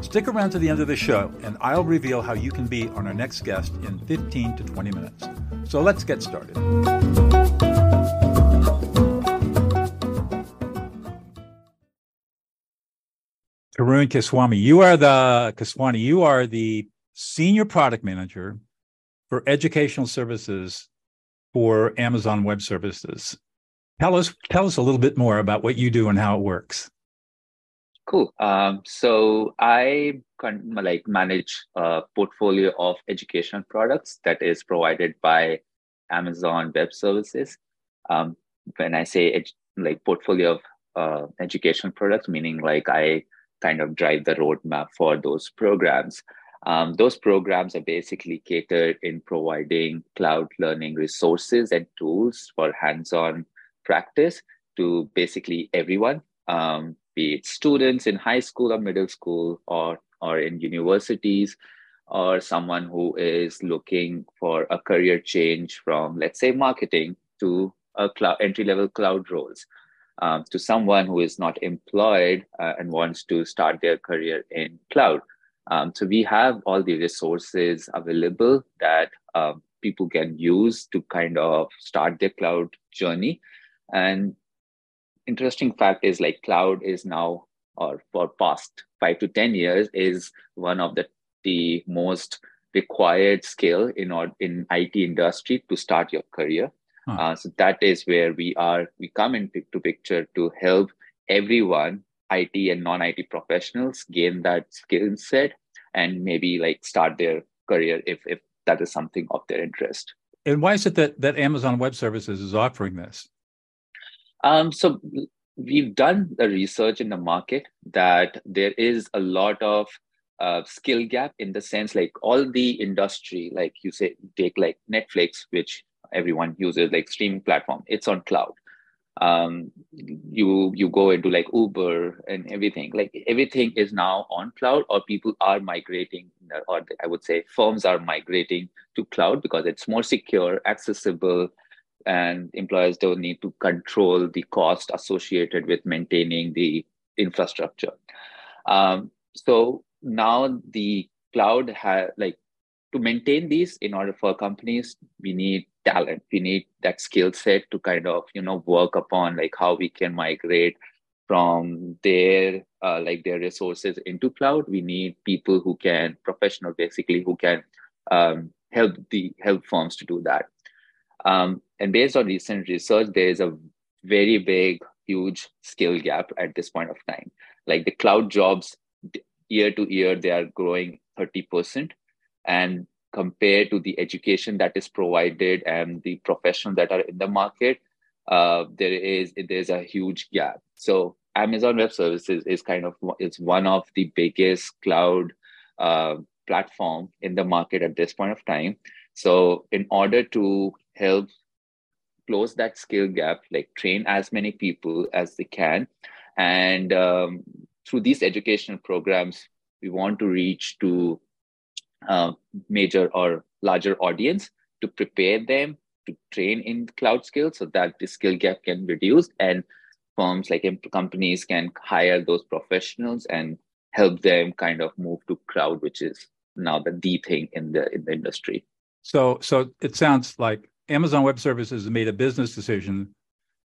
Stick around to the end of the show, and I'll reveal how you can be on our next guest in 15 to 20 minutes. So let's get started. Tarun Keswani, you are the Keswani, you are the senior product manager for educational services for Amazon Web Services. Tell us tell us a little bit more about what you do and how it works. Cool. Um, so I can like manage a portfolio of educational products that is provided by Amazon Web Services. Um, when I say ed- like portfolio of uh, educational products, meaning like I kind of drive the roadmap for those programs. Um, those programs are basically catered in providing cloud learning resources and tools for hands-on practice to basically everyone. Um, be it students in high school or middle school or, or in universities, or someone who is looking for a career change from, let's say, marketing to a cloud, entry level cloud roles. Um, to someone who is not employed uh, and wants to start their career in cloud. Um, so we have all the resources available that um, people can use to kind of start their cloud journey. And interesting fact is like cloud is now or for past five to 10 years is one of the, the most required skill in or in IT industry to start your career. Huh. Uh, so that is where we are, we come into picture to help everyone, IT and non-IT professionals gain that skill set and maybe like start their career if, if that is something of their interest. And why is it that, that Amazon Web Services is offering this? Um, so we've done the research in the market that there is a lot of uh, skill gap in the sense like all the industry, like you say, take like Netflix, which everyone uses, like streaming platform, it's on cloud. Um, you you go into like Uber and everything, like everything is now on cloud, or people are migrating, or I would say firms are migrating to cloud because it's more secure, accessible, and employers don't need to control the cost associated with maintaining the infrastructure. Um, so now the cloud has like to maintain these in order for companies, we need talent. We need that skill set to kind of you know work upon like how we can migrate from their uh, like their resources into cloud. We need people who can professional basically who can um, help the help firms to do that. Um, and based on recent research, there is a very big, huge skill gap at this point of time. Like the cloud jobs, year to year, they are growing 30%. And compared to the education that is provided and the professionals that are in the market, uh, there is there's a huge gap. So Amazon Web Services is kind of is one of the biggest cloud uh, platform in the market at this point of time. So in order to help close that skill gap, like train as many people as they can. And um, through these educational programs, we want to reach to uh, major or larger audience to prepare them to train in cloud skills so that the skill gap can reduce and firms like companies can hire those professionals and help them kind of move to cloud which is now the the thing in the in the industry so so it sounds like Amazon Web Services made a business decision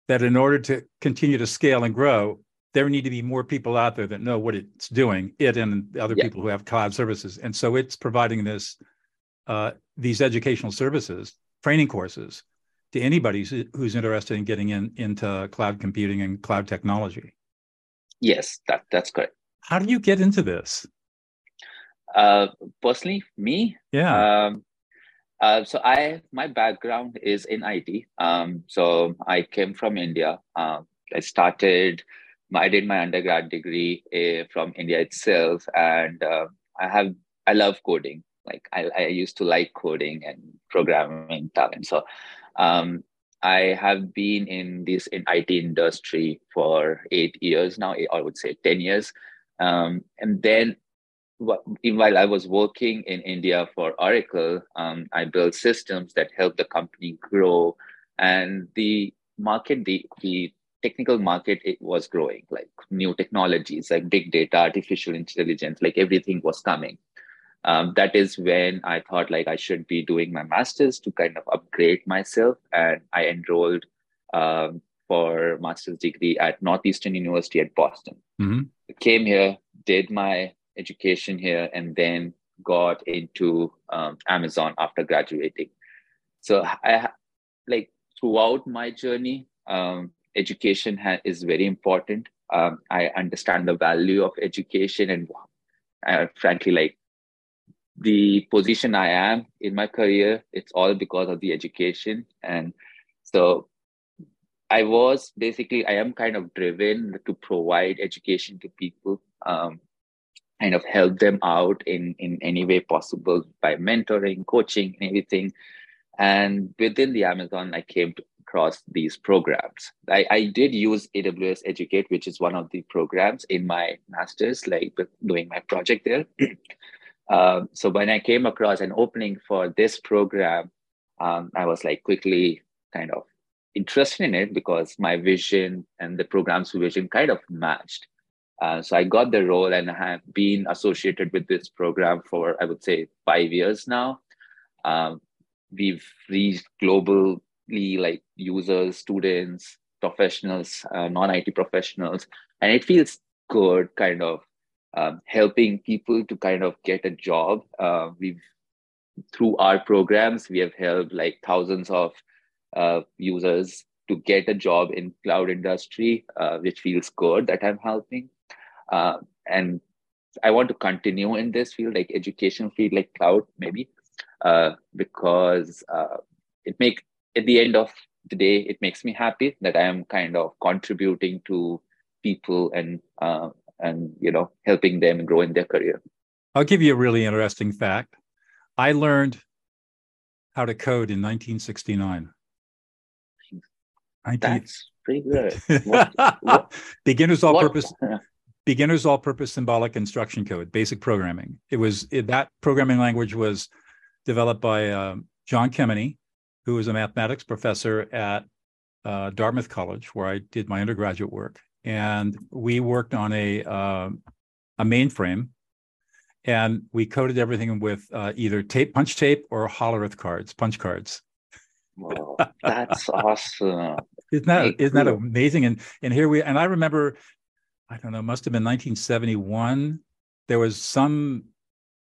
that in order to continue to scale and grow, there need to be more people out there that know what it's doing, it and other yeah. people who have cloud services. And so it's providing this uh, these educational services, training courses to anybody who's interested in getting in into cloud computing and cloud technology. Yes, that, that's correct. How do you get into this? Uh, personally, me, yeah. Um, uh, so I my background is in IT. Um, so I came from India. Uh, I started. I did my undergrad degree uh, from India itself, and uh, I have I love coding. Like I, I used to like coding and programming talent. So um, I have been in this in IT industry for eight years now. I would say ten years. Um, and then while I was working in India for Oracle, um, I built systems that help the company grow. And the market, the, the technical market, it was growing, like new technologies, like big data, artificial intelligence, like everything was coming. Um, that is when I thought like I should be doing my master's to kind of upgrade myself. And I enrolled um, for master's degree at Northeastern University at Boston. Mm-hmm. Came here, did my education here and then got into um, Amazon after graduating. So I like throughout my journey, um, education ha- is very important. Um, I understand the value of education and uh, frankly, like the position I am in my career, it's all because of the education. And so I was basically, I am kind of driven to provide education to people. Um, kind of help them out in in any way possible by mentoring coaching and everything and within the amazon i came across these programs. I, I did use aws educate which is one of the programs in my masters like doing my project there. Um, so when i came across an opening for this program um, i was like quickly kind of interested in it because my vision and the program's vision kind of matched uh, so I got the role and have been associated with this program for, I would say, five years now. Um, we've reached globally like users, students, professionals, uh, non-IT professionals, and it feels good kind of um, helping people to kind of get a job. Uh, we've through our programs, we have helped like thousands of uh, users to get a job in cloud industry, uh, which feels good that I'm helping. Uh, and I want to continue in this field, like education field, like cloud, maybe, uh, because uh, it make at the end of the day, it makes me happy that I am kind of contributing to people and uh, and you know helping them grow in their career. I'll give you a really interesting fact. I learned how to code in 1969. That's pretty good. What, what, Beginners all purpose beginner's all-purpose symbolic instruction code, basic programming. It was it, that programming language was developed by uh, John Kemeny, who was a mathematics professor at uh, Dartmouth College, where I did my undergraduate work, and we worked on a uh, a mainframe, and we coded everything with uh, either tape, punch tape, or Hollerith cards, punch cards. Wow, that's awesome! Isn't that isn't that amazing? And and here we and I remember I don't know, must have been 1971. There was some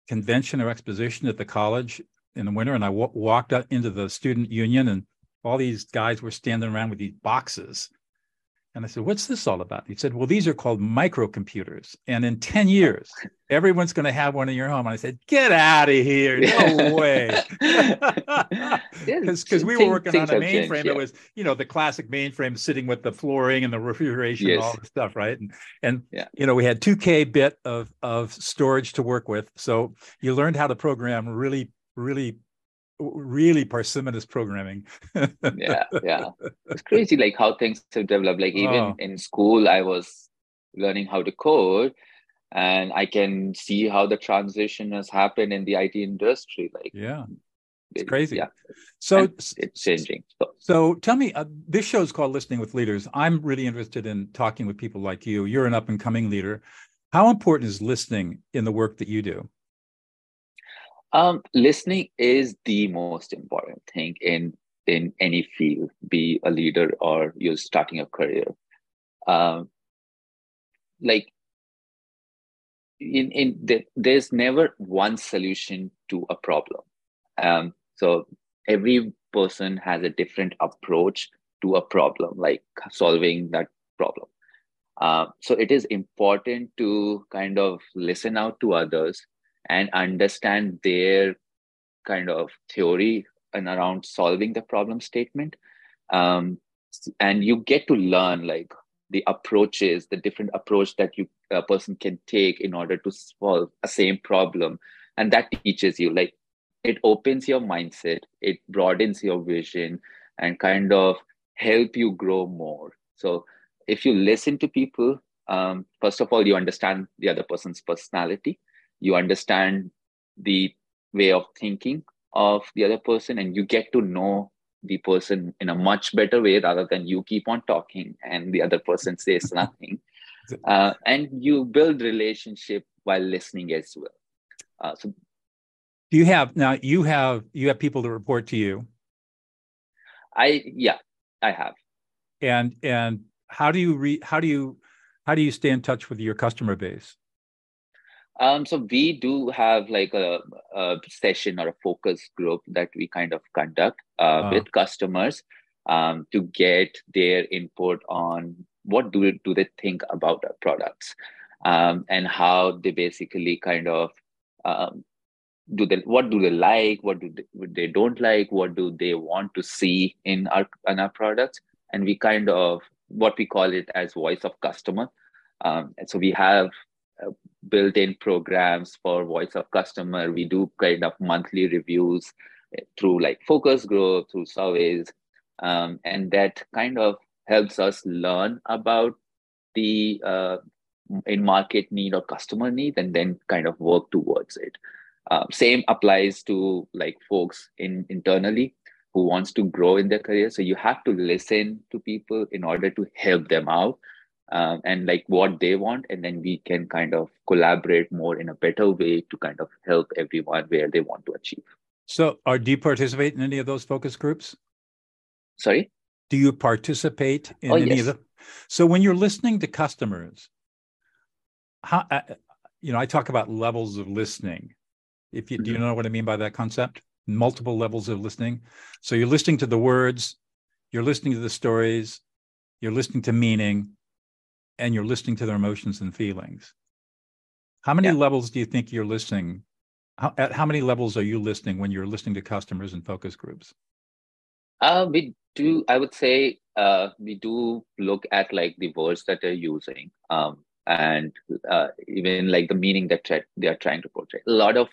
convention or exposition at the college in the winter, and I w- walked out into the student union, and all these guys were standing around with these boxes. And I said, What's this all about? He said, Well, these are called microcomputers. And in 10 years, everyone's going to have one in your home. And I said, Get out of here. No way. Because we were working on a mainframe. Changed, yeah. It was, you know, the classic mainframe sitting with the flooring and the refrigeration yes. and all the stuff, right? And, and yeah. you know, we had 2K bit of, of storage to work with. So you learned how to program really, really really parsimonious programming. yeah, yeah. It's crazy like how things have developed. Like even oh. in school, I was learning how to code and I can see how the transition has happened in the IT industry. Like yeah. It's crazy. Yeah. So and it's changing. So, so tell me, uh, this show is called Listening with Leaders. I'm really interested in talking with people like you. You're an up and coming leader. How important is listening in the work that you do? Um, listening is the most important thing in in any field, be a leader or you're starting a career. Um, like in in the, there's never one solution to a problem. Um, so every person has a different approach to a problem, like solving that problem. Uh, so it is important to kind of listen out to others and understand their kind of theory and around solving the problem statement. Um, and you get to learn like the approaches the different approach that you a person can take in order to solve a same problem. And that teaches you like it opens your mindset it broadens your vision and kind of help you grow more. So if you listen to people um, first of all you understand the other person's personality you understand the way of thinking of the other person and you get to know the person in a much better way rather than you keep on talking and the other person says nothing. Uh, and you build relationship while listening as well. Uh, so do you have now you have you have people to report to you? I yeah i have. And and how do you re how do you how do you stay in touch with your customer base um, so we do have like a, a, session or a focus group that we kind of conduct uh, uh. with customers um, to get their input on what do, do they think about our products um, and how they basically kind of um, do they what do they like what do they, what they don't like what do they want to see in our in our products and we kind of what we call it as voice of customer um, and so we have built-in programs for voice of customer. We do kind of monthly reviews eh, through like focus group through surveys um, and that kind of helps us learn about the uh, in market need or customer need and then kind of work towards it. Uh, same applies to like folks in internally who wants to grow in their career. So you have to listen to people in order to help them out um, and like what they want and then we can kind of collaborate more in a better way to kind of help everyone where they want to achieve. So are do you participate in any of those focus groups? Sorry? Do you participate in oh, any yes. of them so when you're listening to customers how uh, you know i talk about levels of listening. If you do you mm-hmm. know what i mean by that concept? Multiple levels of listening. So you're listening to the words you're listening to the stories you're listening to meaning and you're listening to their emotions and feelings. How many yeah. levels do you think you're listening? How, at how many levels are you listening when you're listening to customers and focus groups? Uh, we do, I would say, uh, we do look at like the words that they're using um, and uh, even like the meaning that they are trying to portray. A lot of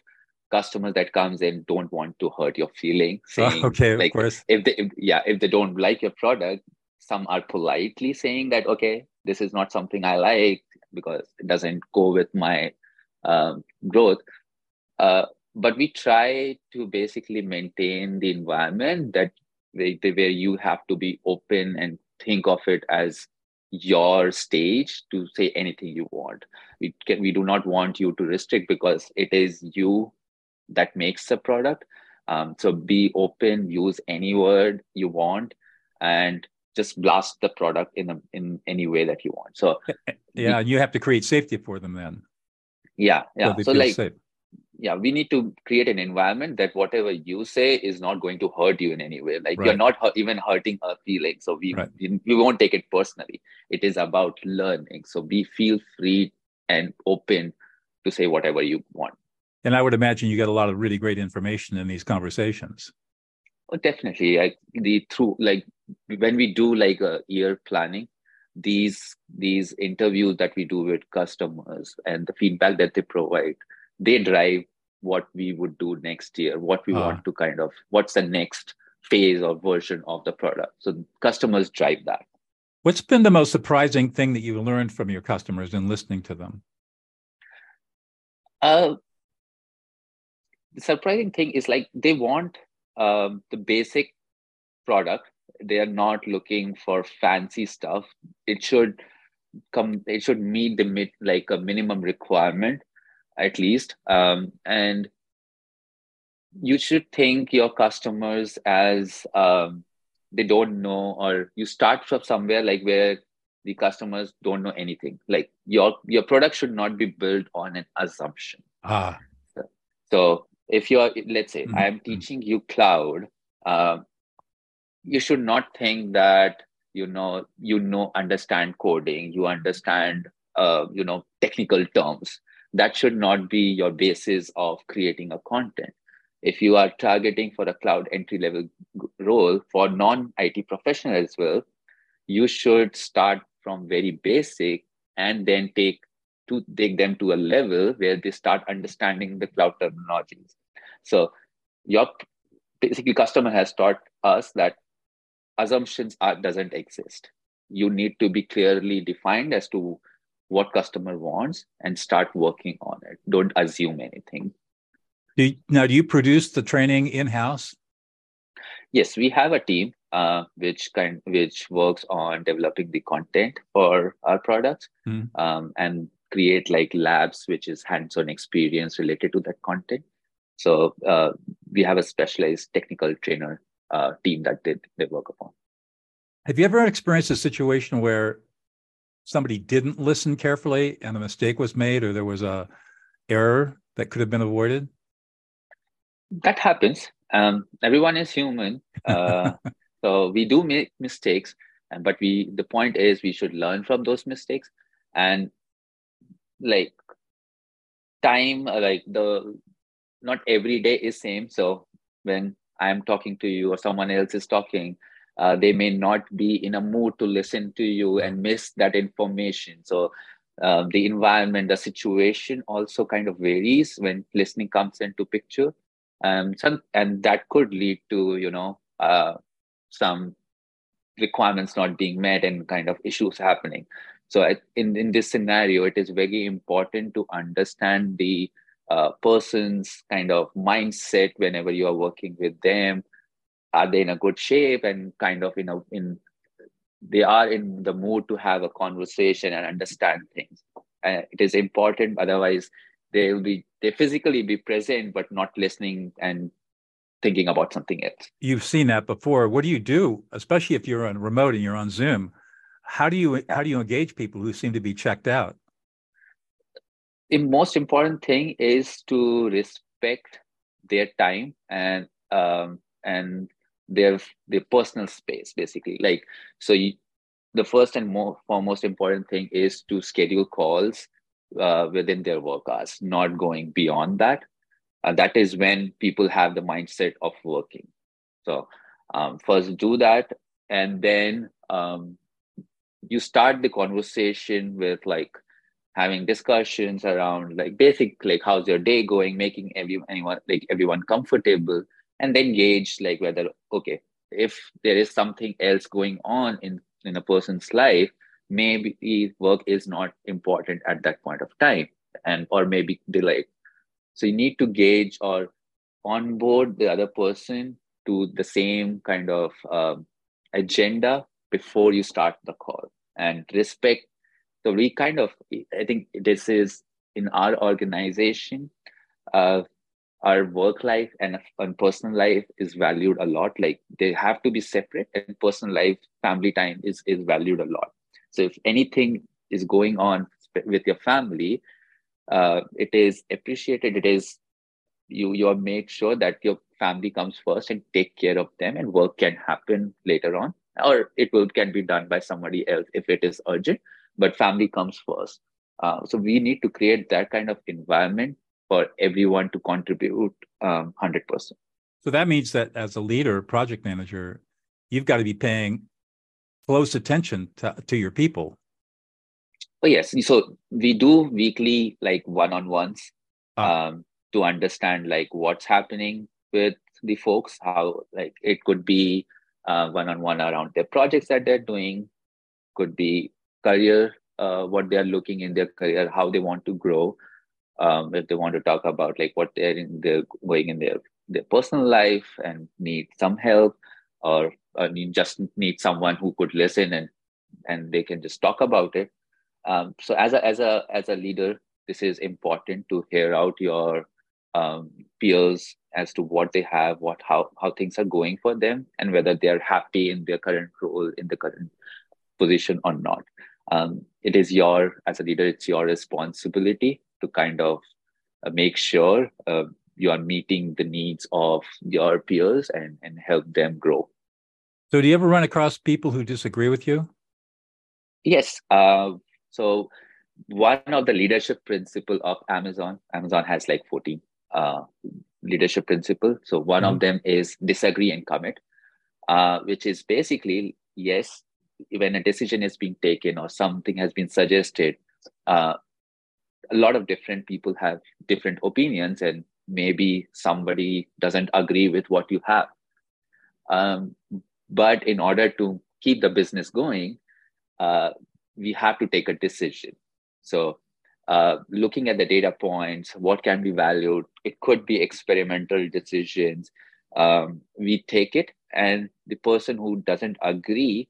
customers that comes in don't want to hurt your feeling. Saying, oh, okay, like, of course. If they, if, yeah, if they don't like your product, some are politely saying that, okay, this is not something I like because it doesn't go with my um, growth. Uh, but we try to basically maintain the environment that where you have to be open and think of it as your stage to say anything you want. We can, we do not want you to restrict because it is you that makes the product. Um, so be open, use any word you want, and just blast the product in a, in any way that you want. So yeah, we, you have to create safety for them then. Yeah, yeah. So, so like safe. yeah, we need to create an environment that whatever you say is not going to hurt you in any way. Like right. you're not hu- even hurting her feelings. So we, right. we we won't take it personally. It is about learning. So be feel free and open to say whatever you want. And I would imagine you get a lot of really great information in these conversations. Oh, definitely. Like the through like when we do like a year planning, these these interviews that we do with customers and the feedback that they provide, they drive what we would do next year, what we uh. want to kind of what's the next phase or version of the product. So customers drive that. What's been the most surprising thing that you learned from your customers in listening to them? Uh, the surprising thing is like they want um, the basic product they are not looking for fancy stuff. It should come it should meet the mid, like a minimum requirement at least. Um, and you should think your customers as um, they don't know or you start from somewhere like where the customers don't know anything. Like your your product should not be built on an assumption. Ah. So if you're let's say mm-hmm. i am teaching you cloud uh, you should not think that you know you know understand coding you understand uh, you know technical terms that should not be your basis of creating a content if you are targeting for a cloud entry level role for non IT professional as well you should start from very basic and then take to take them to a level where they start understanding the cloud terminologies. So your basically customer has taught us that assumptions are, doesn't exist. You need to be clearly defined as to what customer wants and start working on it. Don't assume anything. Do you, now, do you produce the training in house? Yes, we have a team uh, which kind which works on developing the content for our products mm. um, and create like labs, which is hands-on experience related to that content. So uh, we have a specialized technical trainer uh, team that they, they work upon. Have you ever experienced a situation where somebody didn't listen carefully and a mistake was made or there was a error that could have been avoided? That happens. Um, everyone is human. Uh, so we do make mistakes, but we the point is we should learn from those mistakes and like time uh, like the not every day is same so when i'm talking to you or someone else is talking uh, they may not be in a mood to listen to you and miss that information. So um, the environment the situation also kind of varies when listening comes into picture. Um, some, and that could lead to you know uh, some requirements not being met and kind of issues happening. So in, in this scenario it is very important to understand the uh, person's kind of mindset whenever you are working with them? Are they in a good shape and kind of you know in they are in the mood to have a conversation and understand things? Uh, it is important otherwise they will be they physically be present but not listening and thinking about something else. You've seen that before. What do you do especially if you're on remote and you're on zoom? How do you how do you engage people who seem to be checked out the most important thing is to respect their time and um, and their their personal space basically. Like so you, the first and more foremost important thing is to schedule calls uh, within their work hours not going beyond that. Uh, that is when people have the mindset of working. So um, first do that and then um, you start the conversation with like having discussions around like basic like how's your day going making every, anyone like everyone comfortable and then gauge like whether okay if there is something else going on in in a person's life maybe work is not important at that point of time and or maybe delayed so you need to gauge or onboard the other person to the same kind of um, agenda before you start the call and respect so we kind of, I think this is in our organization, uh, our work life and, and personal life is valued a lot. Like they have to be separate, and personal life, family time is is valued a lot. So if anything is going on with your family, uh, it is appreciated. It is you you are made sure that your family comes first and take care of them, and work can happen later on, or it will can be done by somebody else if it is urgent but family comes first. Uh, so we need to create that kind of environment for everyone to contribute um, 100%. So that means that as a leader, project manager, you've got to be paying close attention to, to your people. Oh, yes. So we do weekly like one-on-ones ah. um, to understand like what's happening with the folks, how like it could be uh, one-on-one around their projects that they're doing, could be career, uh, what they are looking in their career, how they want to grow. Um, if they want to talk about like what they're in, they're going in their their personal life and need some help, or uh, need, just need someone who could listen and and they can just talk about it. Um, so as a as a as a leader, this is important to hear out your um, peers as to what they have, what how how things are going for them, and whether they are happy in their current role in the current position or not um, it is your as a leader it's your responsibility to kind of uh, make sure uh, you are meeting the needs of your peers and and help them grow. So do you ever run across people who disagree with you? Yes uh, so one of the leadership principle of amazon amazon has like 14 uh, leadership principle. So one mm-hmm. of them is disagree and commit uh, which is basically yes when a decision is being taken or something has been suggested, uh, a lot of different people have different opinions, and maybe somebody doesn't agree with what you have. Um, but in order to keep the business going, uh, we have to take a decision. So, uh, looking at the data points, what can be valued, it could be experimental decisions. Um, we take it, and the person who doesn't agree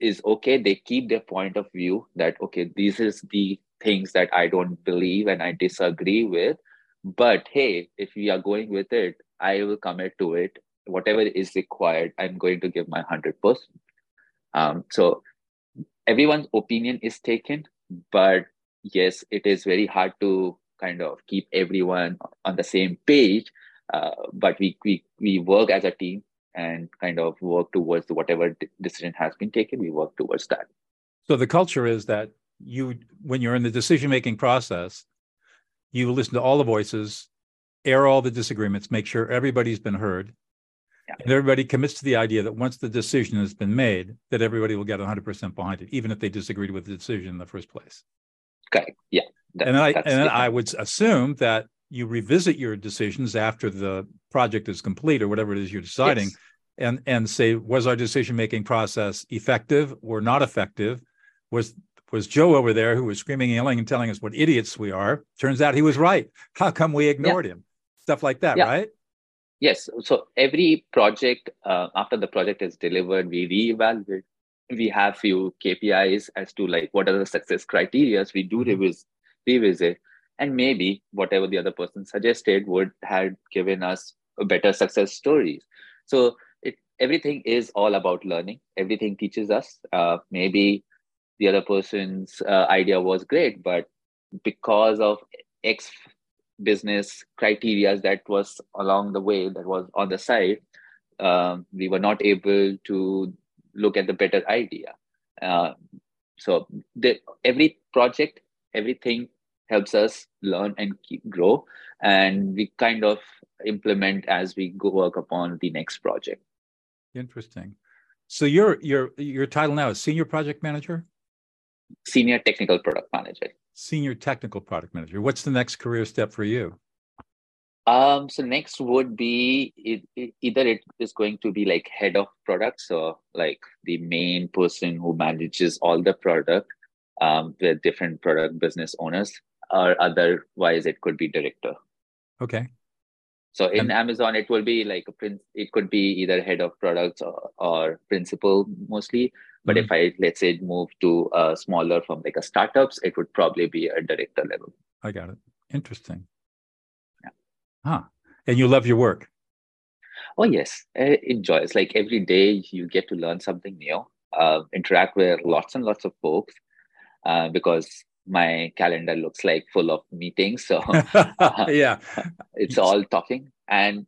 is okay. They keep their point of view that, okay, these is the things that I don't believe and I disagree with. But hey, if we are going with it, I will commit to it. Whatever is required, I'm going to give my 100%. Um, so everyone's opinion is taken, but yes, it is very hard to kind of keep everyone on the same page. Uh, but we, we we work as a team and kind of work towards whatever decision has been taken. We work towards that. So the culture is that you, when you're in the decision making process, you listen to all the voices, air all the disagreements, make sure everybody's been heard, yeah. And everybody commits to the idea that once the decision has been made, that everybody will get 100% behind it, even if they disagreed with the decision in the first place. Okay. Yeah. That, and I and then I would assume that you revisit your decisions after the project is complete or whatever it is you're deciding, yes. and and say was our decision making process effective or not effective? Was was Joe over there who was screaming, and yelling, and telling us what idiots we are? Turns out he was right. How come we ignored yeah. him? Stuff like that, yeah. right? Yes. So every project, uh, after the project is delivered, we reevaluate. We have few KPIs as to like what are the success criteria. We do mm-hmm. revis- revisit, and maybe whatever the other person suggested would have given us better success stories. So it everything is all about learning. Everything teaches us. Uh, maybe the other person's uh, idea was great, but because of X business criteria that was along the way that was on the side um, we were not able to look at the better idea uh, so the, every project everything helps us learn and keep grow and we kind of implement as we go work upon the next project interesting so your your your title now is senior project manager senior technical product manager senior technical product manager. What's the next career step for you? Um, so next would be it, it, either it is going to be like head of products or like the main person who manages all the product um, with different product business owners, or otherwise it could be director. Okay. So in and, Amazon, it will be like a prince. It could be either head of products or, or principal mostly. But mm-hmm. if I let's say move to a smaller from like a startups, it would probably be a director level. I got it. Interesting. Yeah. Huh. And you love your work. Oh yes, I enjoy. It's like every day you get to learn something new. Uh, interact with lots and lots of folks uh, because my calendar looks like full of meetings. So yeah, it's all talking. And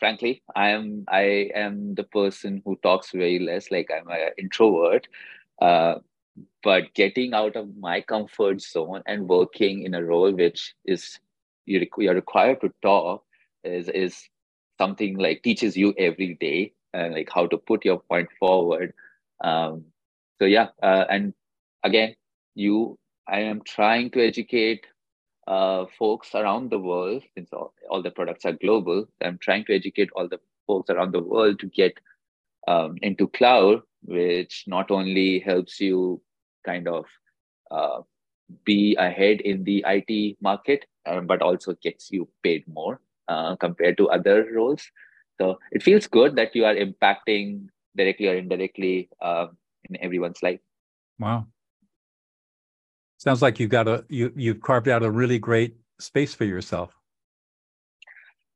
frankly i am i am the person who talks very less like i'm an introvert uh, but getting out of my comfort zone and working in a role which is you you're required to talk is is something like teaches you every day and like how to put your point forward um, so yeah uh, and again you i am trying to educate uh, folks around the world, since all, all the products are global, I'm trying to educate all the folks around the world to get um, into cloud, which not only helps you kind of uh, be ahead in the IT market, uh, but also gets you paid more uh, compared to other roles. So it feels good that you are impacting directly or indirectly uh, in everyone's life. Wow. Sounds like you've got a you you've carved out a really great space for yourself.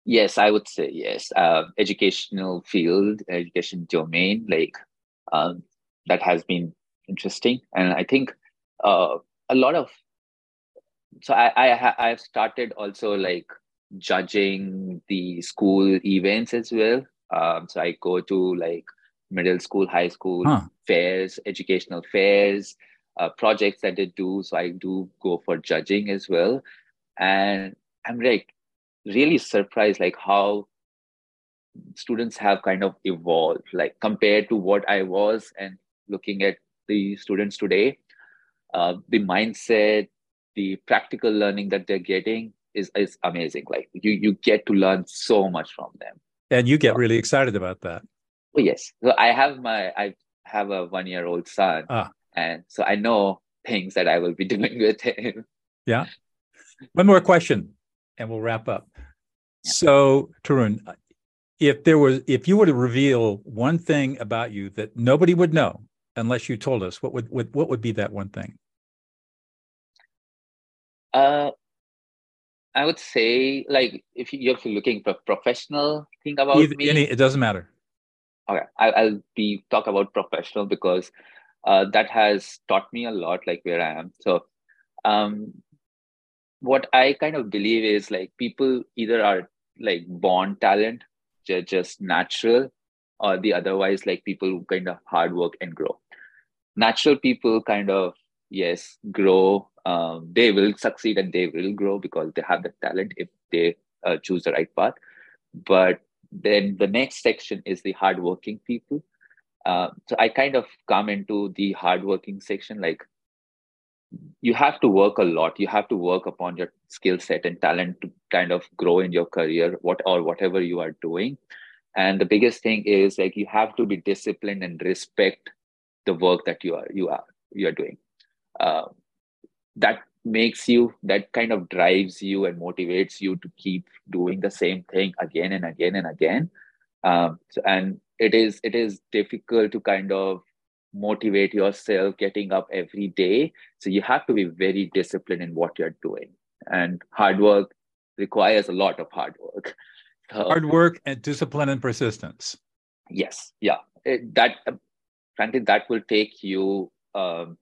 Yes, I would say yes. Uh, educational field, education domain, like um, that has been interesting, and I think uh, a lot of. So I I I've started also like judging the school events as well. Um, so I go to like middle school, high school huh. fairs, educational fairs uh, projects that they do. So I do go for judging as well, and I'm like really surprised like how students have kind of evolved like compared to what I was and looking at the students today, uh, the mindset, the practical learning that they're getting is is amazing. Like you you get to learn so much from them. And you get really excited about that. Oh yes. So I have my I have a one year old son. Ah. And so I know things that I will be doing with him. Yeah. One more question and we'll wrap up. Yeah. So Tarun, if there was if you were to reveal one thing about you that nobody would know unless you told us, what would what, what would be that one thing? Uh I would say like if you're looking for professional thing about Either, me. Any, it doesn't matter. Okay, I, will be talk about professional because uh, that has taught me a lot, like where I am. So, um, what I kind of believe is like people either are like born talent, they're just natural, or the otherwise like people who kind of hard work and grow. Natural people kind of yes grow um, they will succeed and they will grow because they have the talent if they uh, choose the right path. But then the next section is the hardworking people. Uh, so I kind of come into the hardworking section. Like you have to work a lot. You have to work upon your skill set and talent to kind of grow in your career, what or whatever you are doing. And the biggest thing is like you have to be disciplined and respect the work that you are you are you are doing. Uh, that makes you that kind of drives you and motivates you to keep doing the same thing again and again and again um, so, and it is it is difficult to kind of motivate yourself getting up every day. So you have to be very disciplined in what you're doing. And hard work requires a lot of hard work. So, hard work and discipline and persistence. Yes. Yeah. It, that frankly that will take you um,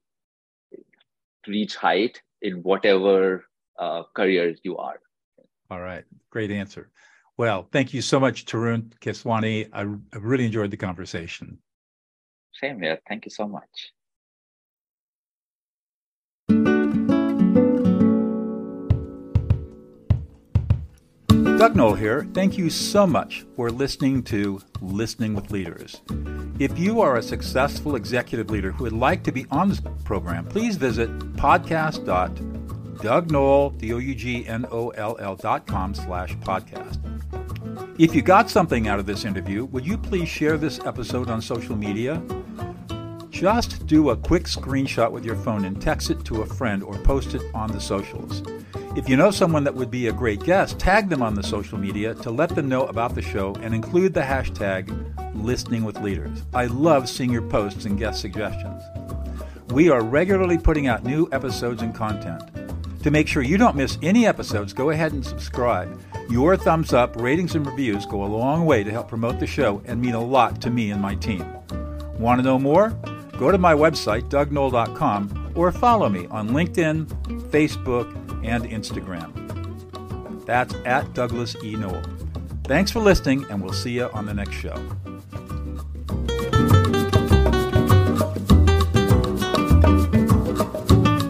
to reach height in whatever uh, career you are. All right, great answer. Well, thank you so much, Tarun Keswani. I, I really enjoyed the conversation. Same here. Thank you so much. Doug Noll here. Thank you so much for listening to Listening with Leaders. If you are a successful executive leader who would like to be on this program, please visit podcast.dougnoll.com slash podcast. If you got something out of this interview, would you please share this episode on social media? Just do a quick screenshot with your phone and text it to a friend or post it on the socials. If you know someone that would be a great guest, tag them on the social media to let them know about the show and include the hashtag listening with leaders. I love seeing your posts and guest suggestions. We are regularly putting out new episodes and content. To make sure you don't miss any episodes, go ahead and subscribe. Your thumbs up, ratings, and reviews go a long way to help promote the show and mean a lot to me and my team. Want to know more? Go to my website, dougnoll.com, or follow me on LinkedIn, Facebook, and Instagram. That's at Douglas E. Noll. Thanks for listening, and we'll see you on the next show.